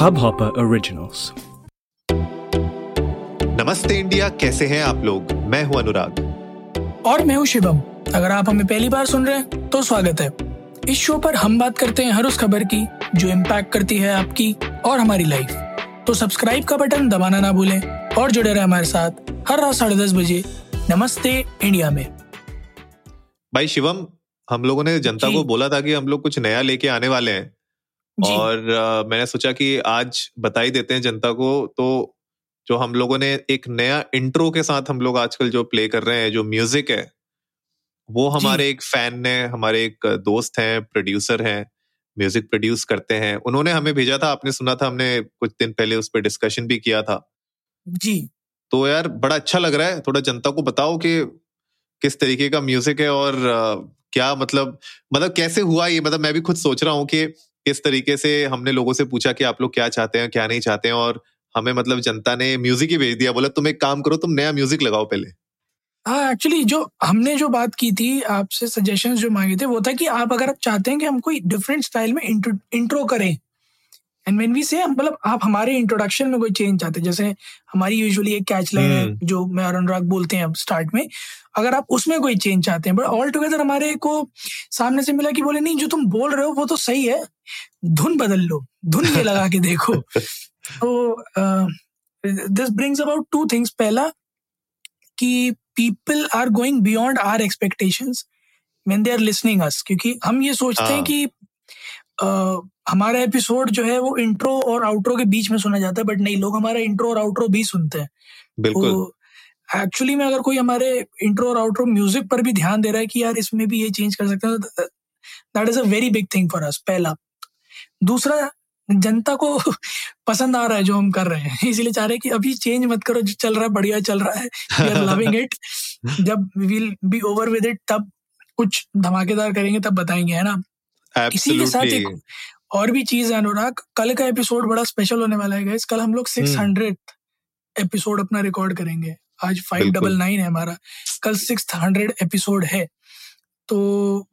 Hubhopper Originals. नमस्ते India कैसे हैं आप लोग? मैं हूँ अनुराग। और मैं हूँ शिवम। अगर आप हमें पहली बार सुन रहे हैं तो स्वागत है। इस शो पर हम बात करते हैं हर उस खबर की जो इम्पैक्ट करती है आपकी और हमारी लाइफ तो सब्सक्राइब का बटन दबाना ना भूलें और जुड़े रहे हमारे साथ हर रात साढ़े दस बजे नमस्ते इंडिया में। भाई शिवम हम लोगों ने जनता को बोला था कि हम लोग कुछ नया लेके आने वाले हैं। और अ, मैंने सोचा कि आज बता ही देते हैं जनता को तो जो हम लोगों ने एक नया इंट्रो के साथ हम लोग आजकल जो प्ले कर रहे हैं जो म्यूज़िक है वो हमारे एक फ़ैन ने हमारे एक दोस्त हैं प्रोड्यूसर हैं म्यूज़िक प्रोड्यूस करते हैं। उन्होंने हमें भेजा था आपने सुना था हमने कुछ दिन पहले उस पर डिस्कशन भी किया था। जी। तो यार बड़ा अच्छा लग रहा है थोड़ा जनता को बताओ कि किस तरीके का म्यूज़िक है और अ, क्या मतलब मतलब कैसे हुआ ये? मतलब मैं भी खुद सोच रहा हूँ कि किस तरीके से हमने लोगों से पूछा कि आप लोग क्या चाहते हैं, क्या नहीं चाहते हैं? और हमें मतलब जनता ने म्यूज़िक ही भेज दिया, बोला तुम एक काम करो, तुम नया म्यूज़िक लगाओ पहले। हाँ एक्चुअली जो हमने जो बात की थी, आपसे सजेशंस जो मांगे थे, वो था कि आप अगर आप चाहते हैं कि हम कोई डिफरेंट स्टाइल में इंट्रो करें एंड व्हेन वी से मतलब आप हमारे इंट्रोडक्शन में कोई चेंज चाहते हैं जैसे हमारी यूजुअली एक कैच लाइन है हम्म। जो मैं और अनुराग बोलते हैं स्टार्ट में अगर आप उसमें कोई चेंज चाहते हैं बट ऑल टुगेदर हमारे को सामने से मिला कि बोले नहीं जो तुम बोल रहे हो वो तो सही है धुन बदल लो धुन ये लगा के देखो तो this brings about two things पहला कि people are going beyond our expectations when they are listening us क्योंकि हम ये सोचते हैं हाँ। कि हमारा एपिसोड जो है वो इंट्रो और आउट्रो के बीच में सुना जाता है बट नहीं लोग हमारा इंट्रो और आउट्रो भी सुनते हैं। बिल्कुल। तो एक्चुअली में अगर कोई हमारे इंट्रो और आउट्रो म्यूज़िक पर भी ध्यान दे रहा है कि यार इसमें भी ये चेंज कर सकते हैं that is a very big thing for us पहला। दूसरा जनता को पसंद आ रहा है जो हम कर रहे हैं इसलिए चाह रहे हैं कि अभी चेंज मत करो जो चल रहा है बढ़िया चल रहा है वी आर लविंग इट जब we will be over with it तब कुछ धमाकेदार करेंगे तब बताएँगे है ना? इसी के साथ एक और भी चीज़ है अनुराग कल का एपिसोड बड़ा स्पेशल होने वाला है. कल हम लोग सिक्स हंड्रेड एपिसोड अपना रिकॉर्ड करेंगे। आज फाइव डबल नाइन है हमारा। कल सिक्स हंड्रेड एपिसोड है। तो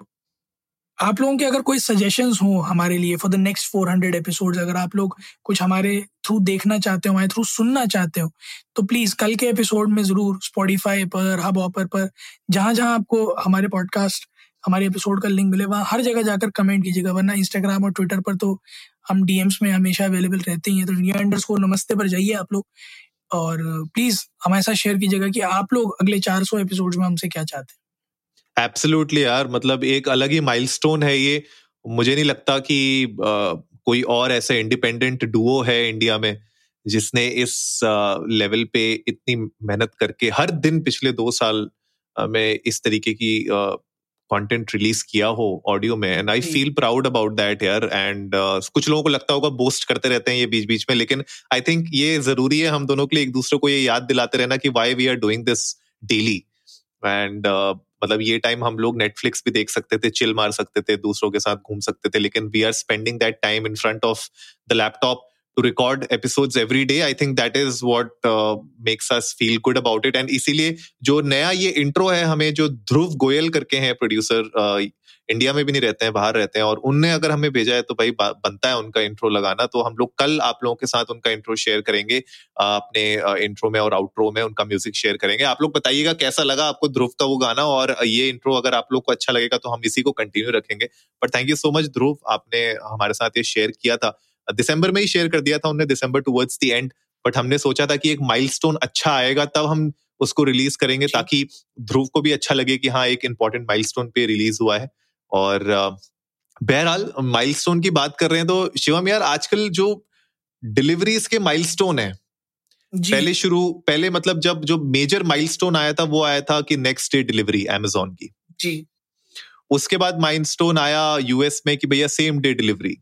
आप लोगों के अगर कोई सजेशन हो हमारे लिए for the next four hundred episode अगर आप लोग कुछ हमारे थ्रू देखना चाहते हो हमारे थ्रू सुनना चाहते हो तो प्लीज़ कल के एपिसोड में ज़रूर स्पॉटिफाई पर हब ऑपर पर जहाँ जहाँ आपको हमारे पॉडकास्ट हमारे एपिसोड का लिंक मिले वहाँ हर जगह जाकर कमेंट कीजिएगा वरना इंस्टाग्राम और ट्विटर पर तो हम डीएम्स में हमेशा अवेलेबल रहते ही हैं। तो इंडिया अंडर नमस्ते पर जाइए आप लोग और प्लीज़ हमारे साथ शेयर कीजिएगा कि आप लोग अगले 400 एपिसोड में हमसे क्या चाहते हैं। एब्सोल्युटली यार मतलब एक अलग ही माइलस्टोन है ये। मुझे नहीं लगता कि अ, कोई और ऐसे इंडिपेंडेंट डुओ है इंडिया में जिसने इस लेवल पे इतनी मेहनत करके हर दिन पिछले दो साल में इस तरीके की कंटेंट रिलीज़ किया हो ऑडियो में and I feel proud about that यार एंड कुछ लोगों को लगता होगा बोस्ट करते रहते हैं ये बीच बीच में लेकिन आई थिंक ये ज़रूरी है हम दोनों के लिए एक दूसरे को ये याद दिलाते रहना कि why we are doing this daily and मतलब ये टाइम हम लोग नेटफ्लिक्स भी देख सकते थे चिल मार सकते थे दूसरों के साथ घूम सकते थे लेकिन we are spending that time in front of the laptop to record episodes every day I think that is what makes us feel good about it and इसीलिए जो नया ये इंट्रो है हमें जो ध्रुव गोयल करके हैं प्रोड्यूसर इंडिया में भी नहीं रहते हैं बाहर रहते हैं और उनने अगर हमें भेजा है तो भाई बनता है उनका इंट्रो लगाना। तो हम लोग कल आप लोगों के साथ उनका इंट्रो शेयर करेंगे अ, अपने इंट्रो में और आउट्रो में उनका म्यूज़िक शेयर करेंगे। आप लोग बताइएगा कैसा लगा आपको ध्रुव का वो गाना और ये इंट्रो अगर आप लोग को अच्छा लगेगा तो हम इसी को कंटिन्यू रखेंगे। But thank you so much Dhruv आपने हमारे साथ ये शेयर किया था। दिसंबर में ही शेयर कर दिया था उन्होंने December towards the end but हमने सोचा था कि एक माइलस्टोन अच्छा आएगा तब हम उसको रिलीज़ करेंगे ताकि ध्रुव को भी अच्छा लगे कि हाँ एक इंपॉर्टेंट माइलस्टोन पे रिलीज़ हुआ है। और बहरहाल माइलस्टोन की बात कर रहे हैं तो शिवम यार आजकल जो डिलीवरीज के माइलस्टोन है पहले शुरू पहले मतलब जब जो मेजर माइलस्टोन आया था वो आया था कि नेक्स्ट डे डिलीवरी अमेजोन की। जी। उसके बाद माइलस्टोन आया यूएस में कि भैया सेम डे डिलीवरी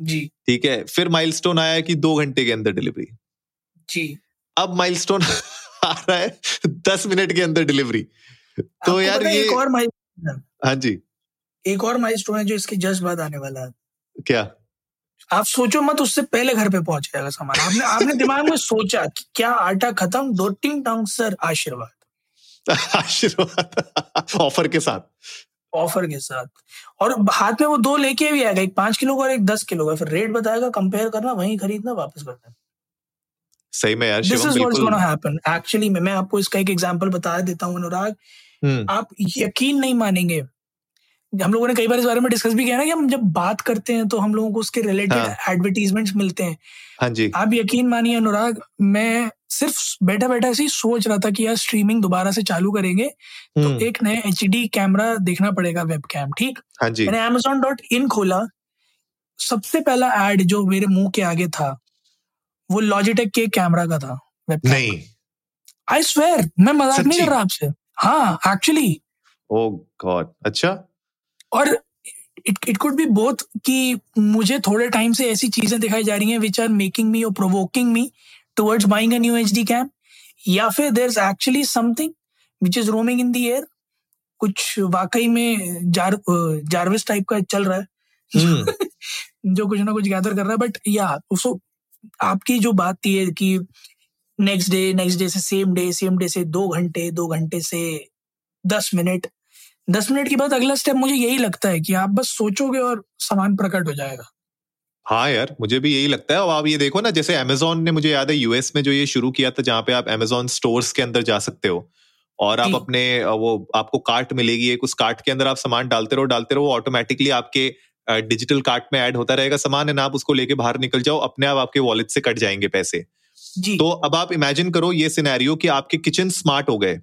जी। ठीक है फिर माइलस्टोन आया कि दो घंटे के अंदर डिलीवरी जी। अब माइलस्टोन आ रहा है दस मिनट के अंदर डिलीवरी तो यार ये एक और माइल हाँ। जी। एक और माइलस्टोन है जो इसके जस्ट बाद आने वाला है। क्या? आप सोचो मत उससे पहले घर पे पहुँच जाएगा सामान। आपने आपने दिमाग में सोचा कि क्या आटा खत्म? दो टिंग टोंग सर आशीर्वाद। आशीर्वाद ऑफ़र के साथ। ऑफ़र के साथ। और हाथ में वो दो लेके भी आएगा एक पाँच किलो का और एक दस किलो का। फिर रेट बताएगा कंपेयर करना वहीं खरीदना वापस करना। सही में यार this is what's gonna happen actually मैं आपको इसका एक एग्जांपल बता देता हूँ अनुराग। हम्म। आप यकीन नहीं मानेंगे हम लोगों ने कई बार इस बारे में डिस्कस भी किया ना कि हम जब बात करते हैं तो हम लोगों को उसके रिलेटेड हाँ। एडवर्टीजमेंट्स मिलते हैं। हाँ जी। आप यकीन मानिए अनुराग मैं सिर्फ़ बैठा बैठा ऐसे ही सोच रहा था कि यार स्ट्रीमिंग दोबारा से चालू करेंगे तो हम्म। एक नया एच कैमरा देखना पड़ेगा वेब कैम ठीक? हाँ जी। मैंने अमेजोन डॉट इन खोला। सबसे पहला एड जो मेरे मुँह के आगे था वो लॉजिटेक के कैमरा का था वेब नहीं। आई स्वेयर मैं मज़ाक नहीं कर रहा आपसे। हाँ एक्चुअली ओ गॉड अच्छा? और it it could be both कि मुझे थोड़े टाइम से ऐसी चीज़ें दिखाई जा रही हैं विच आर मेकिंग मी और provoking me towards buying a new H D cam या फिर there is actually something which is roaming in the air कुछ वाकई में जार जारविस टाइप का चल रहा है। हम्म जो कुछ ना कुछ गैदर कर रहा है बट या उसको आपकी जो बात थी है कि नेक्स्ट डे नेक्स्ट डे से सेम डे सेम डे से दो घंटे दो घंटे से दस मिनट दस मिनट के बाद अगला स्टेप मुझे यही लगता है कि आप बस सोचोगे और सामान प्रकट हो जाएगा। हाँ यार मुझे भी यही लगता है। और आप ये देखो ना जैसे अमेजोन ने मुझे याद है यूएस में जो ये शुरू किया था जहाँ पे आप अमेजोन स्टोर्स के अंदर जा सकते हो और आप अपने वो आपको कार्ट मिलेगी एक उस कार्ट के अंदर आप सामान डालते रहो डालते रहो ऑटोमेटिकली आपके डिजिटल कार्ट में ऐड होता रहेगा सामान एंड आप उसको लेके बाहर निकल जाओ अपने आप आपके वॉलेट से कट जाएँगे पैसे। जी। तो अब आप इमेजिन करो ये सिनेरियो कि आपके किचन स्मार्ट हो गए।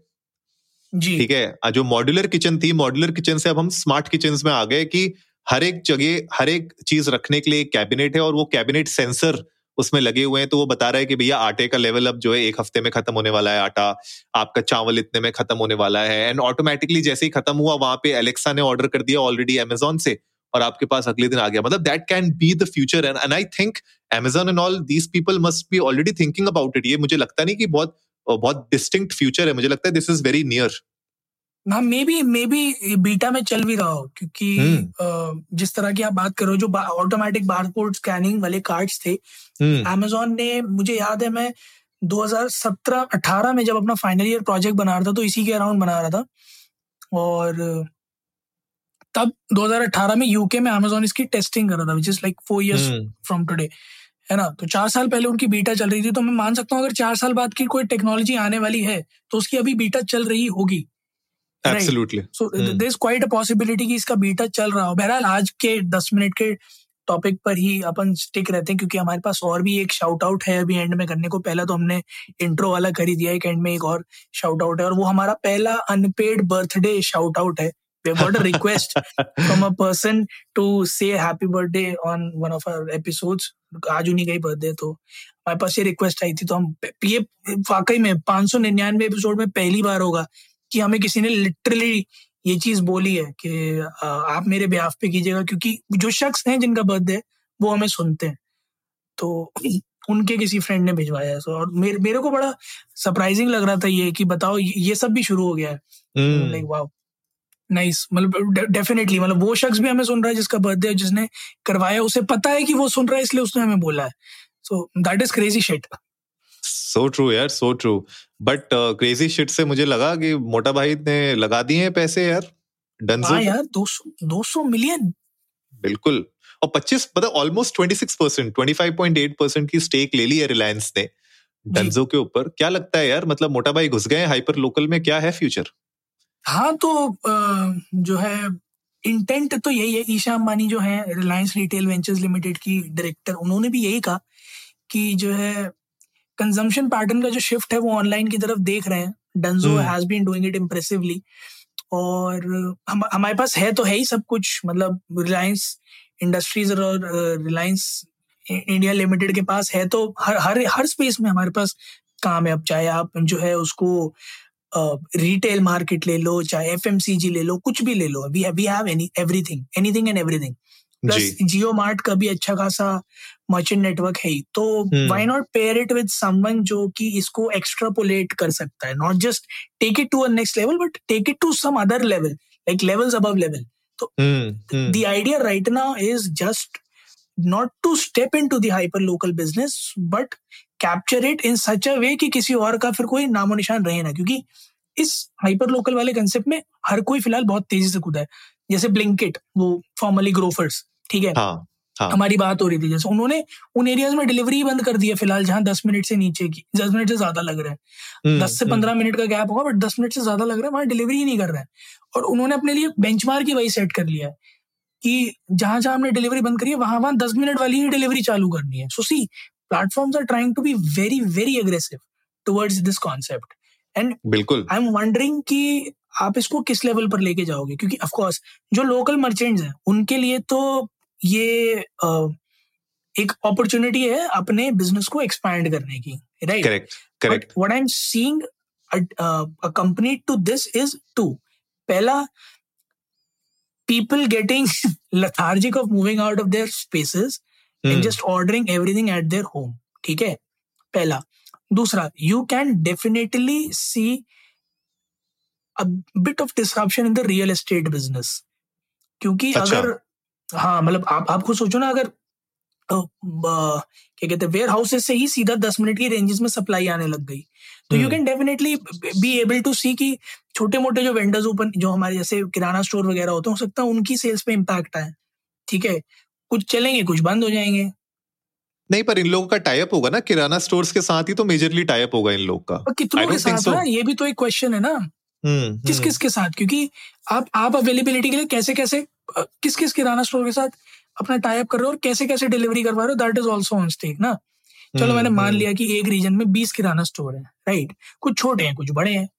जी। ठीक है? जो मॉड्यूलर किचन थी मॉड्यूलर किचन से अब हम स्मार्ट किचन में आ गए कि हर एक जगह, हर एक चीज़ रखने के लिए एक कैबिनेट है और वो कैबिनेट सेंसर उसमें लगे हुए हैं तो वो बता रहा है कि भैया आटे का लेवल अब जो है एक हफ़्ते में खत्म होने वाला है आटा, आपका चावल इतने में खत्म होने वाला है एंड ऑटोमेटिकली जैसे ही खत्म हुआ, वहाँ पे एलेक्सा ने ऑर्डर कर दिया ऑलरेडी अमेजोन से और आपके पास अगले दिन आ गया। मतलब that can be the future and and I think Amazon and all these people must be already thinking about it ये मुझे लगता नहीं कि बहुत बहुत डिस्टिंक्ट फ्यूचर है। मुझे लगता है दिस इज़ वेरी नियर हाँ maybe maybe beta में चल भी रहा हो क्योंकि हम्म। जिस तरह की आप बात कर जो ऑटोमेटिक बारकोड स्कैनिंग वाले कार्ड्स थे हम्म। अमेजोन ने मुझे याद है मैं 2017-18 में जब अपना फाइनल ईयर प्रोजेक्ट बना रहा था तो इसी के अराउंड बना रहा था। और तब 2018 में यूके में अमेजोन इसकी टेस्टिंग कर रहा था which is like four years hmm. From today है ना? तो चार साल पहले उनकी बीटा चल रही थी तो मैं मान सकता हूँ अगर चार साल बाद की कोई टेक्नोलॉजी आने वाली है तो उसकी अभी बीटा चल रही होगी। Absolutely so is quite a possibility कि इसका बीटा चल रहा हो। बहरहाल आज के दस मिनट के टॉपिक पर ही अपन स्टिक रहते हैं क्योंकि हमारे पास और भी एक शाउट आउट है अभी एंड में करने को। पहला तो हमने इंट्रो वाला कर ही दिया एक एंड में एक और शाउट आउट है और वो हमारा पहला अनपेड बर्थडे शाउट आउट है। Got a request from a person to say happy birthday on one of our episodes. आज उन्हीं का ही बर्थडे तो हमारे पास ये रिक्वेस्ट आई थी तो हम ये वाकई में पाँच सौ निन्यानवे एपिसोड में पहली बार होगा कि हमें किसी ने लिटरली ये चीज़ बोली है कि आप मेरे ब्याह पे कीजिएगा क्योंकि जो शख्स हैं जिनका बर्थडे है वो हमें सुनते हैं। तो उनके किसी फ्रेंड ने भिजवाया है और मेरे मेरे को बड़ा सरप्राइजिंग लग रहा था ये कि बताओ ये सब भी शुरू हो गया है। हम्म। लाइक वाओ नाइस मतलब डेफिनेटली मतलब वो शख्स भी हमें सुन रहा है जिसका बर्थडे है जिसने करवाया उसे पता है कि वो सुन रहा है इसलिए उसने हमें बोला है। So that is crazy shit so true यार so true but crazy shit से मुझे लगा कि मोटा भाई ने लगा दिए हैं पैसे यार। डंजो हाँ यार 200 200 मिलियन बिल्कुल। और 25 मतलब ऑलमोस्ट 26 परसेंट ट्वेंटी परसेंट की स्टेक ले ली है रिलायंस ने डंजो के ऊपर। क्या लगता है यार मतलब मोटा भाई घुस गए हाइपर लोकल में क्या है फ्यूचर हाँ तो जो है इंटेंट तो यही है ईशा अंबानी जो है रिलायंस रिटेल वेंचर्स लिमिटेड की डायरेक्टर उन्होंने भी यही कहा कि जो है कंजम्पशन पैटर्न का जो शिफ्ट है वो ऑनलाइन की तरफ़ देख रहे हैं Dunzo hmm. Has been doing it impressively और हम हमारे पास है तो है ही सब कुछ मतलब रिलायंस इंडस्ट्रीज़ और रिलायंस इंडिया लिमिटेड के पास है तो हर हर हर स्पेस में हमारे पास काम है अब चाहे आप जो है उसको रिटेल मार्केट ले लो चाहे एफ़ ले लो कुछ भी ले लो we we have any everything anything and everything plus JioMart का भी अच्छा खासा मर्चेंट नेटवर्क है ही तो। Why not pair it with someone जो कि इसको एक्स्ट्रापोलेट कर सकता है? Not just take it to a next level but take it to some other level like levels above level hmm. the idea right now is just not to step into the hyper local business but capture it in such a way कि किसी और का फिर कोई नामो निशान रहे ना क्योंकि इस हाइपर लोकल वाले कंसेप्ट में हर कोई फ़िलहाल बहुत तेज़ी से कूदा है। जैसे ब्लिंकिट वो फॉर्मली ग्रोफर्स ठीक है? हाँ हाँ। हमारी बात हो रही थी जैसे उन्होंने उन एरियाज़ में डिलीवरी बंद कर दी है फ़िलहाल जहाँ दस मिनट से नीचे की दस मिनट से ज़्यादा लग रहा है। हम्म, दस से हम्म, पंद्रह मिनट का गैप होगा बट दस मिनट से ज़्यादा लग रहा है वहाँ डिलीवरी ही नहीं कर रहा है। और उन्होंने अपने लिए बेंचमार्क ही वही सेट कर लिया है कि जहाँ जहाँ हमने डिलीवरी बंद करी है वहाँ वहाँ दस मिनट वाली ही डिलीवरी चालू करनी है। So see platforms are trying to be very very aggressive towards this concept and बिल्कुल। आई एम वंडरिंग कि आप इसको किस लेवल पर लेके जाओगे? क्योंकि ऑफ़ कोर्स जो लोकल मर्चेंट्स हैं उनके लिए तो ये आ, एक अपॉर्चुनिटी है अपने बिज़नेस को एक्सपैंड करने की right correct correct what I am seeing a company to this is to पहला people getting lethargic of moving out of their spaces and just ordering everything at their home ठीक है? पहला। दूसरा you can definitely see a bit of disruption in the real estate business. क्योंकि अच्छा। अगर हाँ मतलब आप आप खुद सोचो ना अगर क्या कहते हैं वेयर हाउसेस से ही सीधा दस मिनट की रेंजेस में सप्लाई आने लग गई। तो you. Can definitely be able to see कि छोटे मोटे जो वेंडर्स ओपन जो हमारे जैसे किराना स्टोर वगैरह होते हैं हो सकता है उनकी सेल्स पे इम्पैक्ट आए। ठीक है? कुछ चलेंगे कुछ बंद हो जाएँगे। नहीं पर इन लोगों का टाइप होगा ना? किराना स्टोर्स के साथ ही तो मेजरली टाइप होगा इन लोग का। कितनों के साथ so. ना? ये भी तो एक क्वेश्चन है ना। हम्म, किस हम्म, किस के साथ? क्योंकि आप आप अवेलेबिलिटी के लिए कैसे कैसे किस किस किराना स्टोर के साथ अपना टाइप कर रहे हो और कैसे कैसे डिलीवरी करवा रहे हो? That is also on stake ना? चलो हम्म, मैंने मान हम्म, लिया कि एक रीजन में 20 किराना स्टोर है राइट कुछ छोटे हैं कुछ बड़े हैं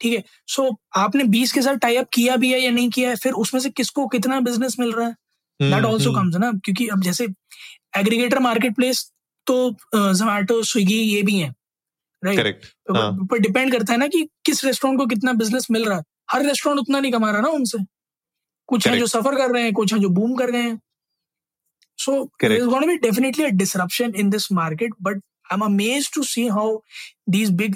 ठीक है? सो आपने 20 के साथ टाइप किया भी है या नहीं किया है? फिर उसमें से किसको कितना बिज़नेस मिल रहा है? दैट ऑल्सो कम्स ना? क्योंकि अब जैसे एग्रीगेटर मार्केट प्लेस तो जोमैटो स्विगी ये भी है राइट पर डिपेंड करता है ना कि किस रेस्टोरेंट को कितना बिज़नेस मिल रहा है। हर रेस्टोरेंट उतना नहीं कमा रहा ना उनसे। कुछ हैं जो सफ़र कर रहे हैं कुछ हैं जो बूम कर रहे हैं। So is gonna be definitely a disruption in this market but I am amazed to see how these big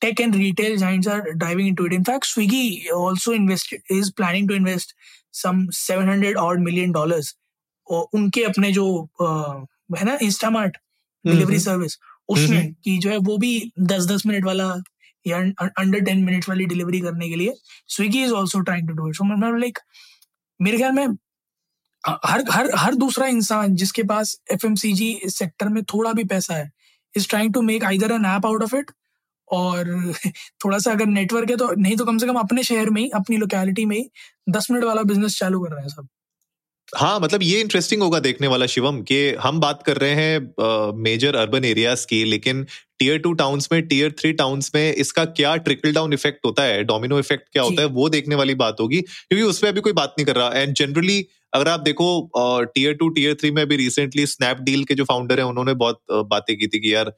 tech and retail joints are driving into it in fact Swiggy also invested is planning to invest some 700 odd million dollars और उनके अपने जो uh, है ना Instamart delivery service उसमें। कि जो है वो भी दस दस मिनट वाला या अंडर टेन मिनट वाली डिलीवरी करने के लिए Swiggy is also trying to do it so मतलब लाइक मेरे ख्याल में हर हर हर दूसरा इंसान जिसके पास एफ़ सेक्टर में थोड़ा भी पैसा है is trying to make either an app out of it और थोड़ा सा अगर नेटवर्क है तो नहीं तो कम से कम अपने शहर में ही अपनी लोकेलिटी में ही दस मिनट वाला बिज़नेस चालू कर रहे हैं सब। हाँ मतलब ये इंटरेस्टिंग होगा देखने वाला शिवम कि हम बात कर रहे हैं मेजर अर्बन एरियाज़ की लेकिन टीयर टू टाउन्स में टीयर थ्री टाउन्स में इसका क्या ट्रिकल डाउन इफ़ेक्ट होता है डोमिनो इफ़ेक्ट क्या होता है वो देखने वाली बात होगी क्योंकि उस पर अभी कोई बात नहीं कर रहा। एंड जनरली अगर आप देखो टीयर टू टीयर थ्री में भी रिसेंटली स्नैपडील के जो फाउंडर है उन्होंने बहुत बातें की थी कि यार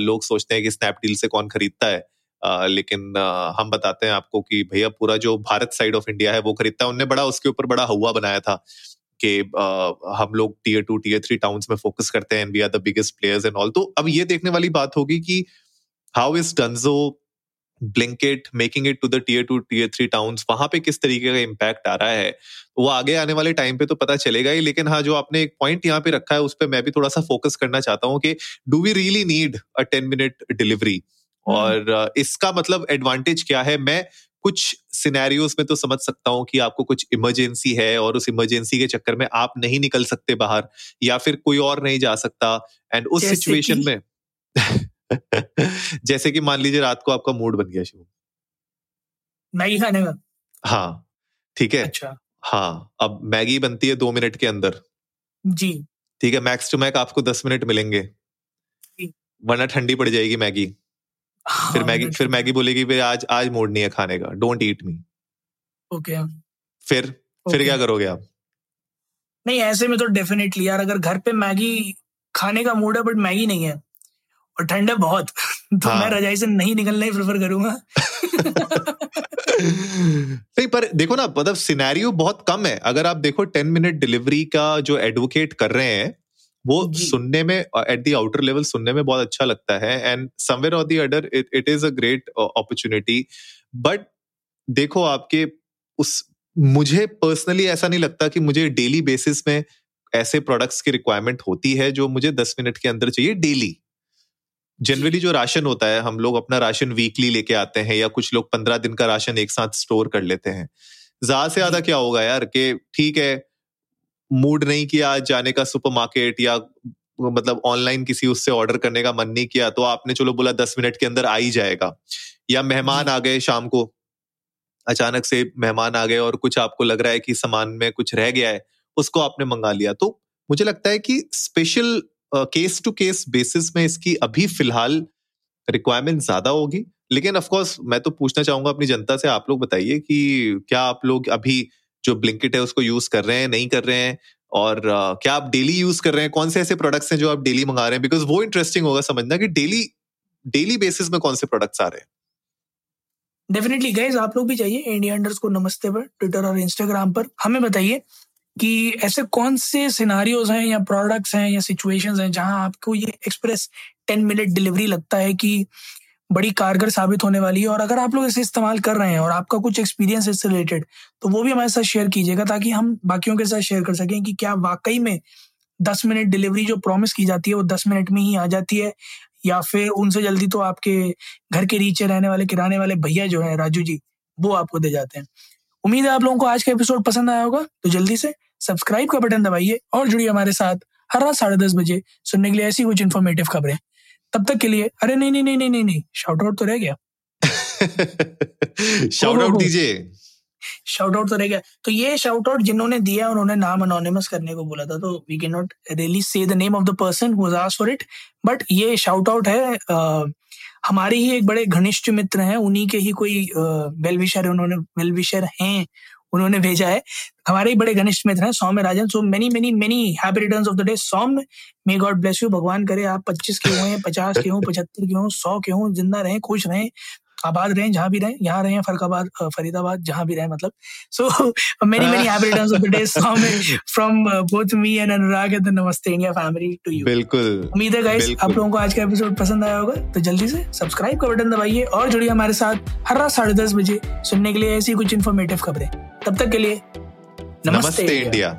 लोग सोचते हैं कि स्नैपडील से कौन खरीदता है। अ, लेकिन अ, हम बताते हैं आपको कि भैया पूरा जो भारत साइड ऑफ़ इंडिया है वो खरीदता है। उनने बड़ा उसके ऊपर बड़ा हवा बनाया था कि हम लोग tier two tier three towns में फोकस करते हैं। And we are the biggest players and all तो अब ये देखने वाली बात होगी कि how is Dunzo Blinkit making it to the tier two tier three towns वहाँ पे किस तरीके का इम्पैक्ट आ रहा है? वो आगे आने वाले टाइम पे तो पता चलेगा ही लेकिन हाँ जो आपने एक पॉइंट यहाँ पे रखा है उस पर मैं भी थोड़ा सा फोकस करना चाहता हूँ कि do we really need a ten minute delivery और इसका मतलब एडवांटेज क्या है? मैं कुछ सिनेरियोज में तो समझ सकता हूँ कि आपको कुछ इमरजेंसी है और उस इमरजेंसी के चक्कर में आप नहीं निकल सकते बाहर या फिर कोई और नहीं जा सकता। एंड उस सिचुएशन में जैसे कि मान लीजिए रात को आपका मूड बन गया शिव मैगी खाने का हाँ ठीक है। अच्छा। हाँ अब मैगी बनती है दो मिनट के अंदर। जी। ठीक है मैक्स टू मैक आपको दस मिनट मिलेंगे। वरना ठंडी पड़ जाएगी मैगी। हाँ, फिर मैगी फिर मैगी बोलेगी भाई आज आज मूड नहीं है खाने का। Don't eat me okay. फिर फिर क्या करोगे आप? नहीं ऐसे में तो डेफिनेटली यार अगर घर पे मैगी खाने का मूड है बट मैगी नहीं है। और ठंड है बहुत। तो हाँ। मैं रजाई से नहीं निकलना ही प्रेफर करूँगा। नहीं पर देखो ना मतलब सिनेरियो बहुत कम है। अगर आप देखो टेन मिनट डिलीवरी का जो एडवोकेट कर रहे हैं वो सुनने में एट द आउटर लेवल सुनने में बहुत अच्छा लगता है। एंड समवेयर और the other it is a great opportunity but देखो आपके उस मुझे पर्सनली ऐसा नहीं लगता कि मुझे डेली बेसिस में ऐसे प्रोडक्ट्स की रिक्वायरमेंट होती है जो मुझे दस मिनट के अंदर चाहिए डेली जनरली जो। राशन होता है हम लोग अपना राशन वीकली लेके आते हैं या कुछ लोग पंद्रह दिन का राशन एक साथ स्टोर कर लेते हैं। ज़्यादा से ज़्यादा क्या होगा यार कि ठीक है मूड नहीं किया आज जाने का सुपरमार्केट या मतलब ऑनलाइन किसी उससे ऑर्डर करने का मन नहीं किया तो आपने चलो बोला दस मिनट के अंदर आ ही जाएगा। या मेहमान आ गए शाम को अचानक से मेहमान आ गए और कुछ आपको लग रहा है कि सामान में कुछ रह गया है उसको आपने मंगा लिया। तो मुझे लगता है कि special case to case basis में इसकी अभी फ़िलहाल रिक्वायरमेंट ज़्यादा होगी। लेकिन ऑफ़ कोर्स मैं तो पूछना चाहूँगा अपनी जनता से, आप लोग बताइए कि क्या आप लोग अभी जो ब्लिंकिट है उसको यूज़ कर रहे हैं, नहीं कर रहे हैं? और क्या आप डेली यूज़ कर रहे हैं? कौन से ऐसे प्रोडक्ट्स हैं जो आप डेली मंगा रहे हैं? बिकॉज़ वो इंटरेस्टिंग होगा समझना कि डेली डेली बेसिस में कौन से प्रोडक्ट्स आ रहे हैं। डेफिनेटली गाइज़ आप लोग भी जाइए इंडिया अंडर्स को नमस्ते पर ट्विटर और इंस्टाग्राम पर। हमें बताइए कि ऐसे कौन से सिनारियोज हैं या प्रोडक्ट्स हैं या सिचुएशंस हैं जहाँ आपको ये एक्सप्रेस टेन मिनट डिलीवरी लगता है कि बड़ी कारगर साबित होने वाली है? और अगर आप लोग इसे इस्तेमाल कर रहे हैं और आपका कुछ एक्सपीरियंस इससे रिलेटेड तो वो भी हमारे साथ शेयर कीजिएगा ताकि हम बाकियों के साथ शेयर कर सकें कि क्या वाकई में दस मिनट डिलीवरी जो प्रॉमिस की जाती है, वो दस मिनट में ही आ जाती है? या फिर उनसे जल्दी तो आपके घर के नीचे रहने वाले, किराने वाले भैया जो है, राजू जी, वो आपको दे जाते हैं। उम्मीद है आप लोगों को आज का एपिसोड पसंद आया होगा तो जल्दी से सब्सक्राइब का बटन दबाइए और जुड़िए हमारे साथ हर रात साढ़े दस बजे सुनने के लिए ऐसी कुछ इन्फॉर्मेटिव खबरें। तब तक के लिए अरे नहीं नहीं नहीं नहीं नहीं नहीं शाउट आउट तो रह गया। शाउट आउट दीजिए। शाउट आउट तो रह गया। तो ये शाउट आउट जिन्होंने दिया उन्होंने नाम अनोनिमस करने को बोला था तो we can not really say the name of the person who asked for it but ये शाउट आउट है आ, हमारे ही एक बड़े घनिष्ठ मित्र हैं उन्हीं के ही कोई वेल विशर उन्होंने वेल विशर हैं उन्होंने भेजा है। हमारे ही बड़े घनिष्ठ मित्र हैं, Saumya Rajan. So many many many happy returns of the day Saumya may God bless you भगवान करे आप पच्चीस के हों 50 के हों, पचहत्तर के हों 100 के हों, ज़िंदा रहें, खुश रहें। आबाद रहें जहाँ भी रहें यहाँ रहें फरकाबाद फरीदाबाद जहाँ भी रहें मतलब। So many many happy returns of the day from both me and Anurag and the Namaste India family to you बिल्कुल उम्मीद है गाइस आप लोगों को आज का एपिसोड पसंद आया होगा तो जल्दी से सब्सक्राइब का बटन दबाइए और जुड़िए हमारे साथ हर रात साढ़े दस बजे सुनने के लिए ऐसी कुछ इन्फॉर्मेटिव खबरें। तब तक के लिए नमस्ते, नमस्ते इंडिया